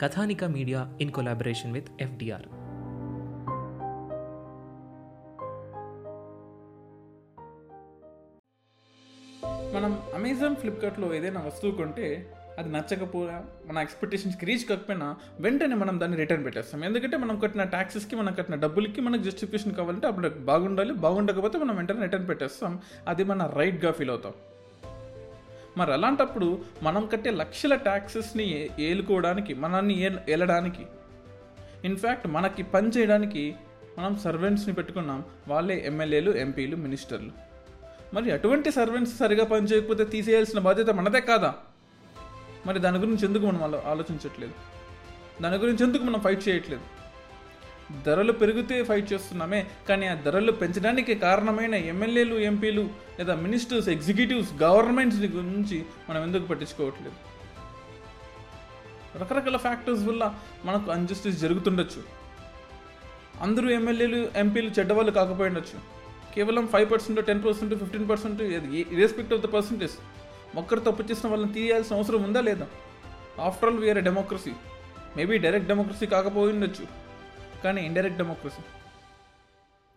Kathanika media in collaboration with FDR. మనం Amazon ఫ్లిప్కార్ట్లో ఏదైనా వస్తువు కొంటే అది నచ్చకపోయినా మన ఎక్స్పెక్టేషన్స్కి రీచ్ కాకపోయినా వెంటనే మనం దాన్ని రిటర్న్ పెట్టేస్తాం. ఎందుకంటే మనం కట్టిన ట్యాక్సెస్కి మనం కట్టిన డబ్బులకి మనకు జస్టిఫికేషన్ కావాలంటే అప్పుడు బాగుండాలి బాగుండకపోతే మనం వెంటనే రిటర్న్ పెట్టేస్తాం. అది మన రైట్గా ఫీల్ అవుతాం. మరి అలాంటప్పుడు మనం కట్టే లక్షల ట్యాక్సెస్ని ఏలుకోవడానికి మనల్ని ఏలడానికి. ఇన్ఫ్యాక్ట్ మనకి పని చేయడానికి మనం సర్వెంట్స్ని పెట్టుకున్నాం. వాళ్ళే ఎమ్మెల్యేలు ఎంపీలు మినిస్టర్లు. మరి అటువంటి సర్వెంట్స్ సరిగా పని చేయకపోతే తీసేయాల్సిన బాధ్యత మనదే కాదా? మరి దాని గురించి ఎందుకు మనం ఆలోచించట్లేదు? దాని గురించి ఎందుకు మనం ఫైట్ చేయట్లేదు? ధరలు పెరిగితే ఫైట్ చేస్తున్నామే కానీ ఆ ధరలు పెంచడానికి కారణమైన ఎమ్మెల్యేలు ఎంపీలు లేదా మినిస్టర్స్ ఎగ్జిక్యూటివ్స్ గవర్నమెంట్స్ గురించి మనం ఎందుకు పట్టించుకోవట్లేదు? రకరకాల ఫ్యాక్టర్స్ వల్ల మనకు అన్జస్టిస్ జరుగుతుండొచ్చు. అందరూ ఎమ్మెల్యేలు ఎంపీలు చెడ్డవాళ్ళు కాకపోయిండొచ్చు కేవలం five percent ten percent fifteen percent respect of the percentage ఒక్కరు తప్పు చేసిన వాళ్ళని తీయాల్సిన అవసరం ఉందా లేదా? After all we are democracy maybe direct democracy కాకపోయిండొచ్చు కానీ ఇండైరెక్ట్ డెమోక్రసీ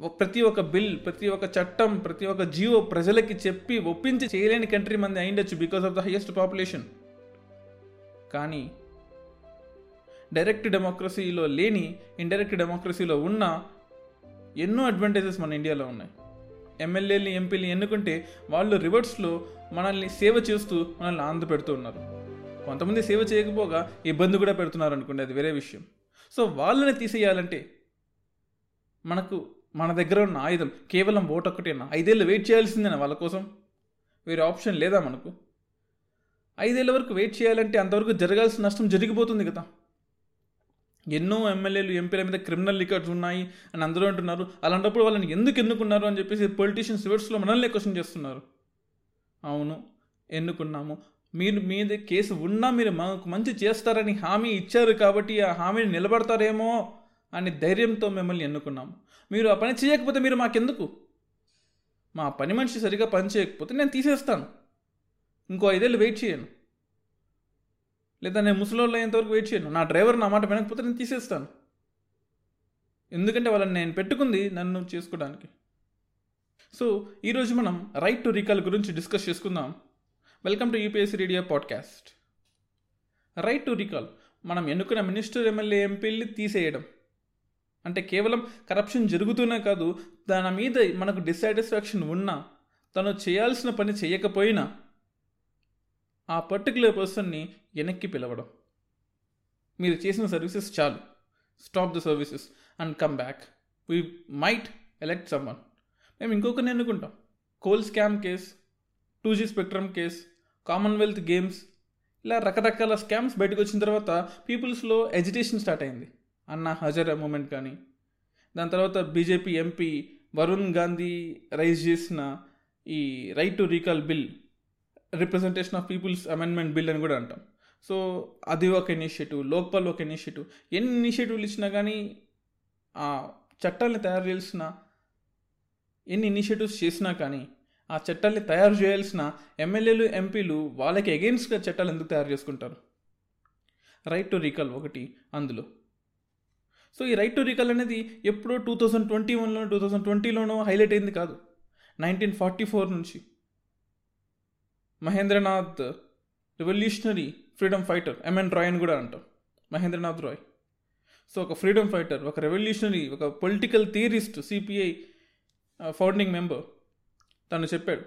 ప్రతి ఒక్క బిల్ ప్రతి ఒక్క చట్టం ప్రతి ఒక్క జీవో ప్రజలకి చెప్పి ఒప్పించి చేయలేని కంట్రీ మంది అయిండొచ్చు because of the highest population కానీ డైరెక్ట్ డెమోక్రసీలో లేని ఇండైరెక్ట్ డెమోక్రసీలో ఉన్న ఎన్నో అడ్వాంటేజెస్ మన ఇండియాలో ఉన్నాయి. ఎమ్మెల్యేలు ఎంపీని ఎన్నుకుంటే వాళ్ళు రివర్స్లో మనల్ని సేవ చేస్తూ మనల్ని ఆనంద పెడుతూ ఉన్నారు. కొంతమంది సేవ చేయకపోగా ఇబ్బంది కూడా పెడుతున్నారు అనుకోండి అది వేరే విషయం. సో వాళ్ళని తీసేయాలంటే మనకు మన దగ్గర ఉన్న ఆయుధం కేవలం ఓటు ఒక్కటేనా ఐదేళ్ళు వెయిట్ చేయాల్సిందేనా వాళ్ళ కోసం. వేరే ఆప్షన్ లేదా మనకు? ఐదేళ్ళ వరకు వెయిట్ చేయాలంటే అంతవరకు జరగాల్సిన నష్టం జరిగిపోతుంది కదా. ఎన్నో ఎమ్మెల్యేలు ఎంపీల మీద క్రిమినల్ రికార్డ్స్ ఉన్నాయి అని అందరూ అంటున్నారు. అలాంటప్పుడు వాళ్ళని ఎందుకు ఎన్నుకున్నారు అని చెప్పేసి పొలిటీషియన్స్ రివర్స్లో మనల్ని క్వశ్చన్ చేస్తున్నారు. అవును ఎన్నుకున్నాము. మీరు మీద కేసు ఉన్నా మీరు మాకు మంచి చేస్తారని హామీ ఇచ్చారు కాబట్టి ఆ హామీని నిలబడతారేమో అని ధైర్యంతో మిమ్మల్ని ఎన్నుకున్నాం. మీరు ఆ పని చేయకపోతే మీరు మాకెందుకు? మా పని మనిషి సరిగా పని చేయకపోతే నేను తీసేస్తాను. ఇంకో ఐదేళ్ళు వెయిట్ చేయను. లేదా నేను ముసలోళ్ళు అయ్యేంతవరకు వెయిట్ చేయను. నా డ్రైవర్ నా మాట వినకపోతే నేను తీసేస్తాను. ఎందుకంటే వాళ్ళని నేను పెట్టుకుంది నన్ను చేసుకోవడానికి. సో ఈరోజు మనం రైట్ టు రీకాల్ గురించి డిస్కస్ చేసుకుందాం. Welcome to UPSC radio podcast right to recall మనం ఎన్నుకున్న మినిస్టర్ ఎమ్మెల్యే ఎంపీల్ని తీసేయడం. అంటే కేవలం కరప్షన్ జరుగుతూనే కాదు దాని మీద మనకు డిస్సాటిస్ఫాక్షన్ ఉన్నా తను చేయాల్సిన పని చేయకపోయినా ఆ పర్టికులర్ పర్సన్ని వెనక్కి పిలవడం. మీరు చేసిన సర్వీసెస్ చాలు. Stop the services and come back we might elect someone మేము ఇంకొకరిని ఎన్నుకుంటాం. Coal scam case two G spectrum case Commonwealth Games ఇలా రకరకాల స్కామ్స్ బయటకు వచ్చిన తర్వాత పీపుల్స్లో ఎజిటేషన్ స్టార్ట్ అయింది. అన్నా హజరా మూమెంట్ కానీ దాని తర్వాత BJP MP Varun Gandhi raise చేసిన ఈ right to recall bill representation of people's amendment bill అని కూడా అంటాం. సో అది ఒక ఇనిషియేటివ్ లోక్పాల్ ఒక ఇనిషియేటివ్ ఎన్ని ఇనిషియేటివ్లు ఇచ్చినా కానీ ఆ చట్టాలని తయారు చేసిన ఎన్ని ఇనిషియేటివ్స్ చేసినా కానీ ఆ చట్టాల్ని తయారు చేయాల్సిన ఎమ్మెల్యేలు ఎంపీలు వాళ్ళకి అగెయిన్స్ట్గా చట్టాలు ఎందుకు తయారు చేసుకుంటారు? రైట్ టు రీకాల్ ఒకటి అందులో. సో ఈ రైట్ టు రీకాల్ అనేది ఎప్పుడో టూ థౌజండ్ ట్వంటీ వన్లో టూ థౌజండ్ ట్వంటీలోనో హైలైట్ అయింది కాదు. నైన్టీన్ ఫార్టీ ఫోర్ నుంచి. Mahendranath revolutionary freedom fighter MN Roy అని కూడా అంటాం. మహేంద్రనాథ్ రాయ్ సో ఒక ఫ్రీడమ్ ఫైటర్ ఒక రెవల్యూషనరీ ఒక political theorist CPI founding member తను చెప్పాడు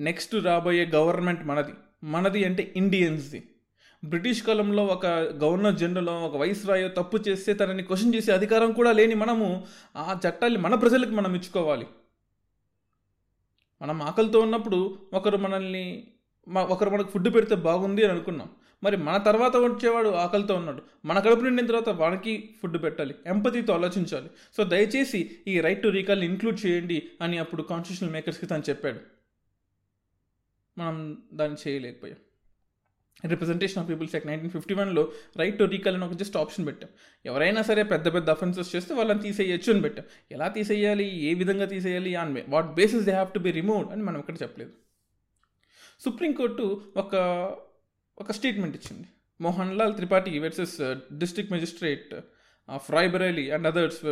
నెక్స్ట్ రాబోయే గవర్నమెంట్ మనది. మనది అంటే ఇండియన్స్ది. బ్రిటిష్ కాలంలో ఒక గవర్నర్ జనరల్ ఒక వైస్రాయో తప్పు చేస్తే తనని క్వశ్చన్ చేసే అధికారం కూడా లేని మనము ఆ చట్టాన్ని మన ప్రజలకు మనం ఇచ్చుకోవాలి. మనం ఆకలితో ఉన్నప్పుడు ఒకరు మనల్ని ఒకరు మనకు ఫుడ్ పెడితే బాగుంది అని అనుకున్నాం. మరి మన తర్వాత వచ్చేవాడు ఆకలితో ఉన్నాడు. మన కడుపు నిండిన తర్వాత వానికి ఫుడ్ పెట్టాలి ఎంపతితో ఆలోచించాలి. సో దయచేసి ఈ రైట్ టు రీకాల్ని ఇంక్లూడ్ చేయండి అని అప్పుడు కాన్స్టిట్యూషనల్ మేకర్స్కి తను చెప్పాడు. మనం దాన్ని చేయలేకపోయాం. Representation of people's act nineteen fifty వన్లో రైట్ టు రీకాల్ అని ఒక జస్ట్ ఆప్షన్ పెట్టాం. ఎవరైనా సరే పెద్ద పెద్ద అఫెన్సెస్ చేస్తే వాళ్ళని తీసేయచ్చు అని పెట్టాం. ఎలా తీసేయాలి ఏ విధంగా తీసేయాలి on what basis they have to be removed అని మనం ఇక్కడ చెప్పలేదు. సుప్రీంకోర్టు ఒక ఒక స్టేట్మెంట్ ఇచ్చింది. Mohan Lal Tripathi versus district magistrate of and others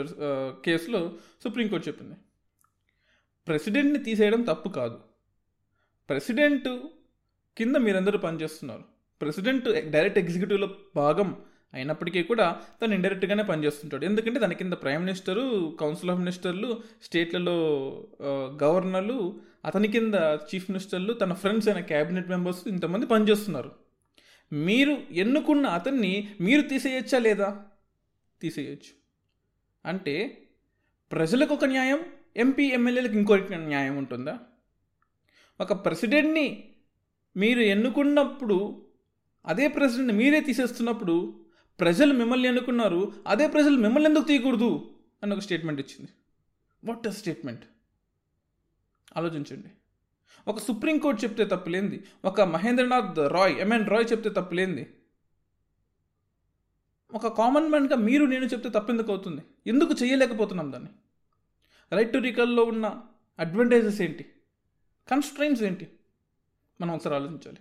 కేసులో సుప్రీంకోర్టు చెప్పింది. ప్రెసిడెంట్ని తీసేయడం తప్పు కాదు. ప్రెసిడెంట్ కింద మీరందరూ పనిచేస్తున్నారు. ప్రెసిడెంట్ డైరెక్ట్ ఎగ్జిక్యూటివ్లో భాగం అయినప్పటికీ కూడా తను ఇండైరెక్ట్గానే పనిచేస్తుంటాడు. ఎందుకంటే దాని కింద ప్రైమ్ మినిస్టరు కౌన్సిల్ ఆఫ్ మినిస్టర్లు స్టేట్లలో గవర్నర్లు అతని కింద చీఫ్ మినిస్టర్లు తన ఫ్రెండ్స్ అయిన క్యాబినెట్ మెంబర్స్ ఇంతమంది పనిచేస్తున్నారు. మీరు ఎన్నుకున్న అతన్ని మీరు తీసేయచ్చా లేదా? తీసేయచ్చు. అంటే ప్రజలకు ఒక న్యాయం ఎంపీ ఎమ్మెల్యేలకు ఇంకొక న్యాయం ఉంటుందా? ఒక ప్రెసిడెంట్ని మీరు ఎన్నుకున్నప్పుడు అదే ప్రెసిడెంట్ మీరే తీసేస్తున్నప్పుడు ప్రజలు మిమ్మల్ని ఎన్నుకున్నారు అదే ప్రజలు మిమ్మల్ని ఎందుకు తీయకూడదు? అని ఒక స్టేట్మెంట్ ఇచ్చింది. వాట్ అ స్టేట్మెంట్ ఆలోచించండి. ఒక సుప్రీంకోర్టు చెప్తే తప్పులేంది? ఒక మహేంద్రనాథ్ రాయ్ ఎంఎన్ రాయ్ చెప్తే తప్పులేంది? ఒక కామన్ మ్యాన్గా మీరు నేను చెప్తే తప్పెందుకు అవుతుంది? ఎందుకు చేయలేకపోతున్నాం దాన్ని? రైట్ టు రికల్లో ఉన్న అడ్వాంటేజెస్ ఏంటి? కన్స్ట్రైన్స్ ఏంటి? మనం ఒకసారి ఆలోచించాలి.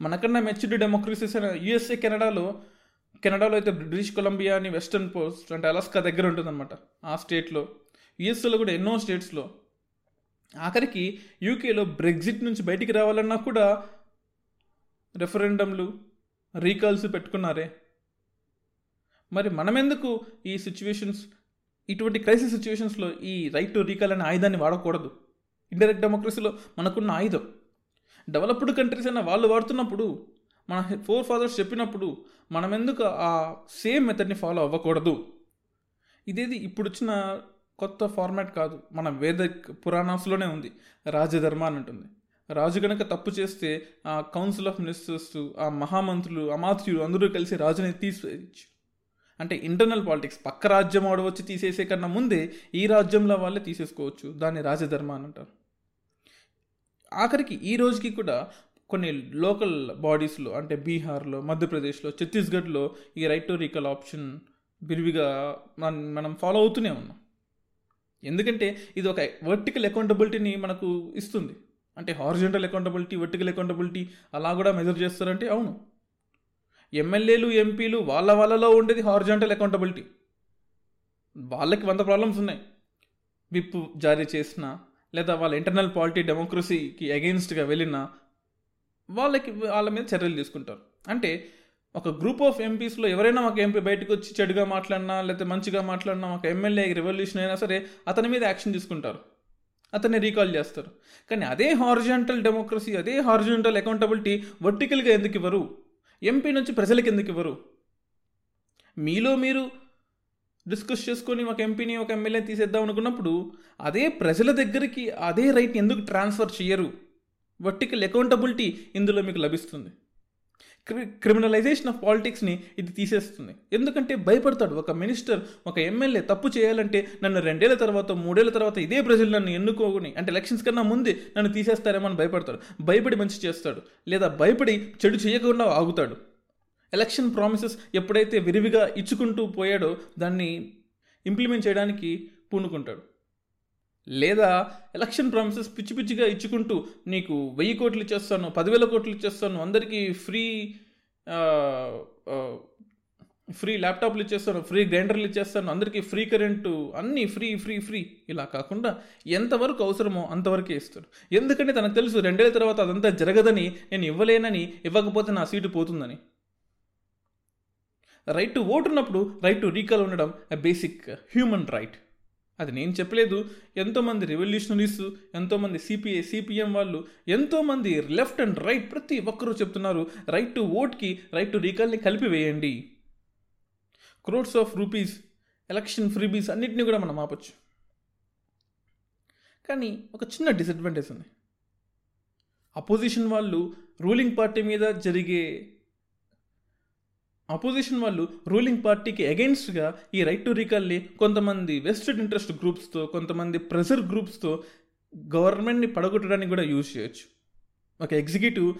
మనకన్నా మెచ్యూర్డ్ డెమోక్రసీస్ అయిన యుఎస్ఏ కెనడాలో కెనడాలో అయితే బ్రిటిష్ కొలంబియా అని వెస్టర్న్ పోస్ట్ అంటే అలాస్కా దగ్గర ఉంటుందన్నమాట. ఆ స్టేట్లో యుఎస్ఏలో కూడా ఎన్నో స్టేట్స్లో ఆఖరికి యూకేలో బ్రెగ్జిట్ నుంచి బయటికి రావాలన్నా కూడా రెఫరెండంలు రీకాల్స్ పెట్టుకున్నారే. మరి మనమెందుకు ఈ సిచ్యువేషన్స్ ఇటువంటి క్రైసిస్ సిచ్యువేషన్స్లో ఈ రైట్ టు రీకాల్ అనే ఆయుధాన్ని వాడకూడదు? ఇండైరెక్ట్ డెమోక్రసీలో మనకున్న ఆయుధం. డెవలప్డ్ కంట్రీస్ అయినా వాళ్ళు వాడుతున్నప్పుడు మన ఫోర్ ఫాదర్స్ చెప్పినప్పుడు మనమెందుకు ఆ సేమ్ మెథడ్ని ఫాలో అవ్వకూడదు? ఇదేది ఇప్పుడు వచ్చిన కొత్త ఫార్మాట్ కాదు. మన వేద పురాణాస్లోనే ఉంది. రాజధర్మ అని ఉంటుంది. రాజు కనుక తప్పు చేస్తే ఆ కౌన్సిల్ ఆఫ్ మినిస్టర్స్ ఆ మహామంత్రులు అమాత్యులు అందరూ కలిసి రాజుని తీసివేయచ్చు. అంటే ఇంటర్నల్ పాలిటిక్స్ పక్క రాజ్యం వాడు వచ్చి తీసేసే కన్నా ముందే ఈ రాజ్యంలో వాళ్ళే తీసేసుకోవచ్చు. దాన్ని రాజధర్మ అని అంటారు. ఆఖరికి ఈ రోజుకి కూడా కొన్ని లోకల్ బాడీస్లో అంటే బీహార్లో మధ్యప్రదేశ్లో ఛత్తీస్గఢ్లో ఈ రైట్ టు రీకల్ ఆప్షన్ విరివిగా మనం ఫాలో అవుతూనే ఉన్నాం. ఎందుకంటే ఇది ఒక వర్టికల్ అకౌంటబిలిటీని మనకు ఇస్తుంది. అంటే హారిజెంటల్ అకౌంటబిలిటీ వర్టికల్ అకౌంటబిలిటీ అలా కూడా మెజర్ చేస్తారంటే అవును. ఎమ్మెల్యేలు ఎంపీలు వాళ్ళ వాళ్ళలో ఉండేది హారిజెంటల్ అకౌంటబిలిటీ వాళ్ళకి వంద ప్రాబ్లమ్స్ ఉన్నాయి. విప్ జారీ చేసిన లేదా వాళ్ళ ఇంటర్నల్ పాలిటీ డెమోక్రసీకి అగెయిన్స్ట్గా వెళ్ళినా వాళ్ళకి వాళ్ళ మీద చర్యలు తీసుకుంటారు. అంటే ఒక గ్రూప్ ఆఫ్ ఎంపీస్లో ఎవరైనా ఒక ఎంపీ బయటకు వచ్చి చెడుగా మాట్లాడినా లేకపోతే మంచిగా మాట్లాడినా ఒక ఎమ్మెల్యే రెవల్యూషన్ అయినా సరే అతని మీద యాక్షన్ తీసుకుంటారు. అతన్ని రీకాల్ చేస్తారు. కానీ అదే హారిజాంటల్ డెమోక్రసీ అదే హారిజాంటల్ అకౌంటబిలిటీ వర్టికల్గా ఎందుకు ఇవ్వరు? ఎంపీ నుంచి ప్రజలకు ఎందుకు ఇవ్వరు? మీలో మీరు డిస్కస్ చేసుకొని ఒక ఎంపీని ఒక ఎమ్మెల్యే తీసేద్దాం అనుకున్నప్పుడు అదే ప్రజల దగ్గరికి అదే రైట్ ఎందుకు ట్రాన్స్ఫర్ చేయరు? వర్టికల్ అకౌంటబిలిటీ ఇందులో మీకు లభిస్తుంది. క్రిమినలైజేషన్ ఆఫ్ పాలిటిక్స్ని ఇది తీసేస్తుంది. ఎందుకంటే భయపడతాడు ఒక మినిస్టర్ ఒక ఎమ్మెల్యే తప్పు చేయాలంటే నన్ను రెండేళ్ళ తర్వాత మూడేళ్ళ తర్వాత ఇదే ప్రజలు నన్ను ఎన్నుకోని అంటే ఎలక్షన్స్ కన్నా ముందే నన్ను తీసేస్తారేమో అని భయపడతాడు. భయపడి మంచి చేస్తాడు. లేదా భయపడి చెడు చేయకుండా ఆగుతాడు. ఎలక్షన్ ప్రామిసెస్ ఎప్పుడైతే విరివిగా ఇచ్చుకుంటూ పోయాడో దాన్ని ఇంప్లిమెంట్ చేయడానికి పూనుకుంటాడు. లేదా ఎలక్షన్ ప్రామిసెస్ పిచ్చి పిచ్చిగా ఇచ్చుకుంటూ నీకు వెయ్యి కోట్లు ఇచ్చేస్తాను పదివేల కోట్లు ఇచ్చేస్తాను అందరికీ ఫ్రీ ఫ్రీ ల్యాప్టాప్లు ఇచ్చేస్తాను ఫ్రీ గ్రైండర్లు ఇచ్చేస్తాను అందరికీ ఫ్రీ కరెంటు అన్నీ ఫ్రీ ఫ్రీ ఫ్రీ. ఇలా కాకుండా ఎంతవరకు అవసరమో అంతవరకే ఇస్తాడు ఎందుకంటే తనకు తెలుసు రెండేళ్ళ తర్వాత అదంతా జరగదని నేను ఇవ్వలేనని ఇవ్వకపోతే నా సీటు పోతుందని. రైట్ టు ఓటు ఉన్నప్పుడు రైట్ టు రీకాల్ ఉండడం బేసిక్ హ్యూమన్ రైట్ అది నేను చెప్పలేదు. ఎంతోమంది రెవల్యూషనరీస్ ఎంతోమంది సిపిఐ సిపిఎం వాళ్ళు ఎంతోమంది లెఫ్ట్ అండ్ రైట్ ప్రతి ఒక్కరూ చెప్తున్నారు రైట్ టు ఓట్కి రైట్ టు రీకాల్ని కలిపి వేయండి crores of rupees election freebies అన్నిటిని కూడా మనం ఆపచ్చు. కానీ ఒక చిన్న డిసడ్వాంటేజ్ ఉంది. అపోజిషన్ వాళ్ళు రూలింగ్ పార్టీ మీద జరిగే అపోజిషన్ వాళ్ళు రూలింగ్ పార్టీకి అగెన్స్ట్గా ఈ రైట్ టు రీకాల్ని కొంతమంది వెస్టెడ్ ఇంట్రెస్ట్ గ్రూప్స్తో కొంతమంది ప్రెజర్ గ్రూప్స్తో గవర్నమెంట్ని పడగొట్టడానికి కూడా యూజ్ చేయొచ్చు. ఒక ఎగ్జిక్యూటివ్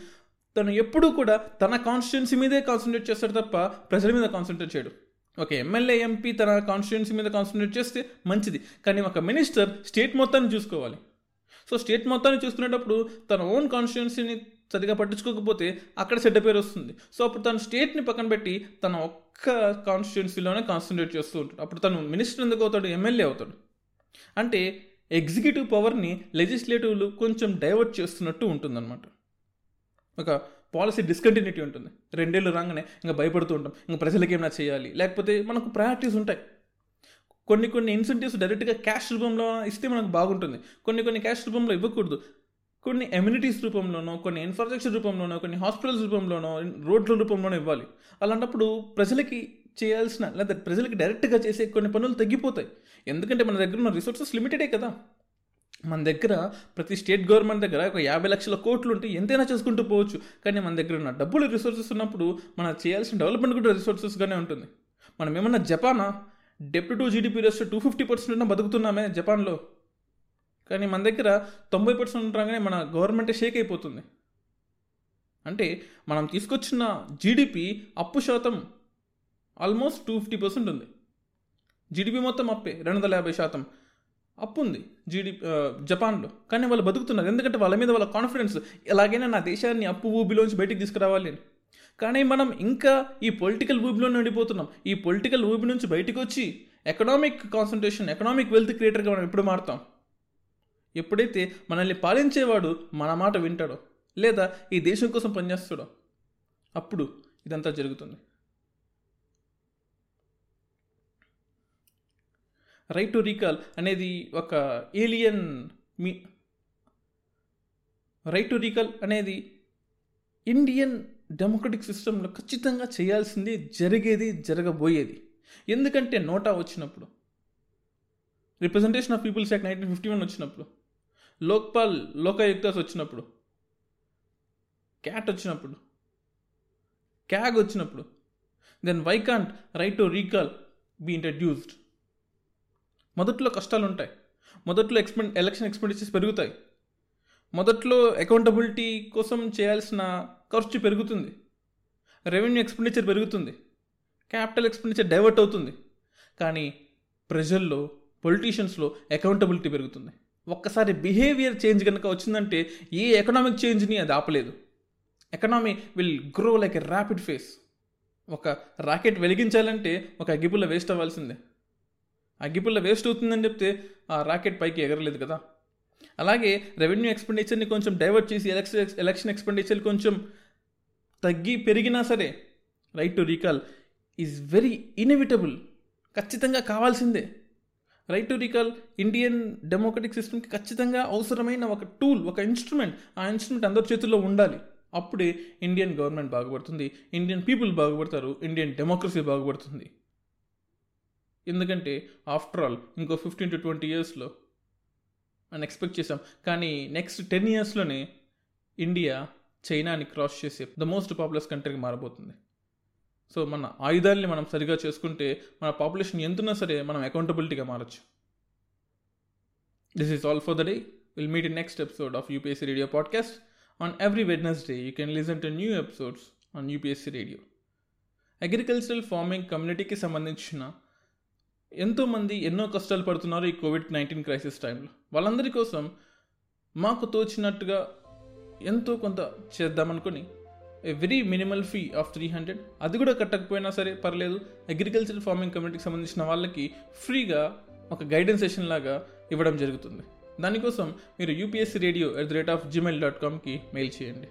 తను ఎప్పుడూ కూడా తన కాన్స్టిట్యున్సీ మీదే కాన్సన్ట్రేట్ చేస్తాడు తప్ప ప్రజల మీద కాన్సన్ట్రేట్ చేయడు. ఒక ఎమ్మెల్యే ఎంపీ తన కాన్స్టిట్యున్సీ మీద కాన్సన్ట్రేట్ చేస్తే మంచిది. కానీ ఒక మినిస్టర్ స్టేట్ మొత్తాన్ని చూసుకోవాలి. సో స్టేట్ మొత్తాన్ని చూసుకునేటప్పుడు తన ఓన్ కాన్స్టిట్యున్సీని సరిగా పట్టించుకోకపోతే అక్కడ చెడ్డ పేరు వస్తుంది. సో అప్పుడు తను స్టేట్ని పక్కన పెట్టి తన ఒక్క కాన్స్టిట్యున్సీలోనే కాన్సన్ట్రేట్ చేస్తూ ఉంటాడు. అప్పుడు తను మినిస్టర్ ఎందుకు అవుతాడు? ఎమ్మెల్యే అవుతాడు. అంటే ఎగ్జిక్యూటివ్ పవర్ని లెజిస్లేటివ్లు కొంచెం డైవర్ట్ చేస్తున్నట్టు ఉంటుందన్నమాట. ఒక పాలసీ డిస్కంటిన్యూటీ ఉంటుంది. రెండేళ్ళు రాగానే ఇంకా భయపడుతూ ఉంటాం. ఇంకా ప్రజలకి ఏమైనా చేయాలి? లేకపోతే మనకు ప్రయారిటీస్ ఉంటాయి. కొన్ని కొన్ని ఇన్సెంటివ్స్ డైరెక్ట్గా క్యాష్ రూపంలో ఇస్తే మనకు బాగుంటుంది. కొన్ని కొన్ని క్యాష్ రూపంలో ఇవ్వకూడదు. కొన్ని ఎమ్యూనిటీస్ రూపంలోనో కొన్ని ఇన్ఫ్రాస్ట్రక్చర్ రూపంలోనో కొన్ని హాస్పిటల్స్ రూపంలోనో రోడ్ల రూపంలోనో ఇవ్వాలి. అలాంటప్పుడు ప్రజలకి చేయాల్సిన లేదా ప్రజలకి డైరెక్ట్గా చేసే కొన్ని పనులు తగ్గిపోతాయి. ఎందుకంటే మన దగ్గర ఉన్న రిసోర్సెస్ లిమిటెడే కదా. మన దగ్గర ప్రతి స్టేట్ గవర్నమెంట్ దగ్గర ఒక యాభై లక్షల కోట్లు ఉంటే ఎంతైనా చేసుకుంటూ పోవచ్చు. కానీ మన దగ్గర ఉన్న డబ్బులు రిసోర్సెస్ ఉన్నప్పుడు మనం చేయాల్సిన డెవలప్మెంట్ కూడా రిసోర్సెస్గానే ఉంటుంది. మనం ఏమన్నా జపానా? డెప్ట్ to GDP rate two fifty percent ఉన్న బతుకుతున్నామే జపాన్లో. కానీ మన దగ్గర తొంభై పర్సెంట్ రాగానే మన గవర్నమెంటే షేక్ అయిపోతుంది. అంటే మనం తీసుకొచ్చిన జీడిపి అప్పు శాతం ఆల్మోస్ట్ టూ ఫిఫ్టీ పర్సెంట్ ఉంది. జీడిపి మొత్తం అప్పే రెండు వందల యాభై శాతం అప్పు ఉంది జీడి జపాన్లో. కానీ వాళ్ళు బతుకుతున్నారు. ఎందుకంటే వాళ్ళ మీద వాళ్ళ కాన్ఫిడెన్స్ ఎలాగైనా నా దేశాన్ని అప్పు ఊబిలోంచి బయటికి తీసుకురావాలి అని కానీ మనం ఇంకా ఈ పొలిటికల్ ఊబిలోనే ఉండిపోతున్నాం ఈ పొలిటికల్ ఊబి నుంచి బయటకు వచ్చి ఎకనామిక్ కాన్సన్ట్రేషన్ ఎకనామిక్ వెల్త్ క్రియేటర్గా మనం ఎప్పుడు మారుతాం? ఎప్పుడైతే మనల్ని పాలించేవాడు మన మాట వింటాడో లేదా ఈ దేశం కోసం పనిచేస్తాడో అప్పుడు ఇదంతా జరుగుతుంది. రైట్ టు రీకాల్ అనేది ఒక ఏలియన్ మీ రైట్ టు రీకాల్ అనేది ఇండియన్ డెమోక్రటిక్ సిస్టంలో ఖచ్చితంగా చేయాల్సింది జరిగేది జరగబోయేది. ఎందుకంటే నోటా వచ్చినప్పుడు representation of people's act nineteen fifty one వచ్చినప్పుడు లోక్పాల్ లోకాయుక్తాస్ వచ్చినప్పుడు. క్యాట్ వచ్చినప్పుడు. క్యాగ్ వచ్చినప్పుడు. Then why can't right to recall be introduced మొదట్లో కష్టాలు ఉంటాయి మొదట్లో ఎక్స్పెండ్ ఎలక్షన్ ఎక్స్పెండిచర్స్ పెరుగుతాయి. మొదట్లో అకౌంటబిలిటీ కోసం చేయాల్సిన ఖర్చు పెరుగుతుంది. రెవెన్యూ ఎక్స్పెండిచర్ పెరుగుతుంది. క్యాపిటల్ ఎక్స్పెండిచర్ డైవర్ట్ అవుతుంది. కానీ ప్రజల్లో పొలిటీషియన్స్లో అకౌంటబిలిటీ పెరుగుతుంది. ఒక్కసారి బిహేవియర్ చేంజ్ కనుక వచ్చిందంటే ఏ ఎకనామిక్ చేంజ్ని అది ఆపలేదు. Economy will grow like a rapid phase. ఒక రాకెట్ వెలిగించాలంటే ఒక అగ్గిపుల్ల వేస్ట్ అవ్వాల్సిందే. అగ్గిపుల్ల వేస్ట్ అవుతుందని చెప్తే ఆ రాకెట్ పైకి ఎగరలేదు కదా. అలాగే రెవెన్యూ ఎక్స్పెండిచర్ని కొంచెం డైవర్ట్ చేసి ఎలక్షన్ ఎలక్షన్ ఎక్స్పెండిచర్ కొంచెం తగ్గి పెరిగినా సరే right to recall is very inevitable ఖచ్చితంగా కావాల్సిందే. Right to recall Indian democratic సిస్టమ్కి ఖచ్చితంగా అవసరమైన ఒక టూల్ ఒక ఇన్స్ట్రుమెంట్ ఆ ఇన్స్ట్రుమెంట్ అందరి చేతుల్లో ఉండాలి. అప్పుడే ఇండియన్ గవర్నమెంట్ బాగుపడుతుంది. ఇండియన్ పీపుల్ బాగుపడతారు. ఇండియన్ డెమోక్రసీ బాగుపడుతుంది. ఎందుకంటే ఆఫ్టర్ ఆల్ ఇంకో ఫిఫ్టీన్ టు ట్వంటీ ఇయర్స్లో అని ఎక్స్పెక్ట్ చేసాం కానీ నెక్స్ట్ టెన్ ఇయర్స్లోనే ఇండియా చైనాని క్రాస్ చేసే ద మోస్ట్ పాపులర్స్ కంట్రీకి మారబోతుంది. సో మన ఆయుధాలని మనం సరిగా చేసుకుంటే మన పాపులేషన్ ఎంతున్నా సరే మనం అకౌంటబిలిటీగా మారచ్చు. This is all for the day will meet in next episode of UPSC radio podcast on every Wednesday you can listen to new episodes on UPSC radio agricultural farming కమ్యూనిటీకి సంబంధించిన ఎంతోమంది ఎన్నో కష్టాలు పడుతున్నారు ఈ కోవిడ్ నైన్టీన్ క్రైసిస్ టైంలో వాళ్ళందరి కోసం మాకు తోచినట్టుగా ఎంతో కొంత చేద్దామనుకొని a very minimal fee of three hundred అది కూడా కట్టకపోయినా సరే పర్లేదు. అగ్రికల్చర్ ఫార్మింగ్ కమ్యూనిటీకి సంబంధించిన వాళ్ళకి ఫ్రీగా ఒక గైడెన్స్ సెషన్ లాగా ఇవ్వడం జరుగుతుంది. దానికోసం మీరు UPSC radio at the rate of Gmail dot కామ్కి mail చేయండి.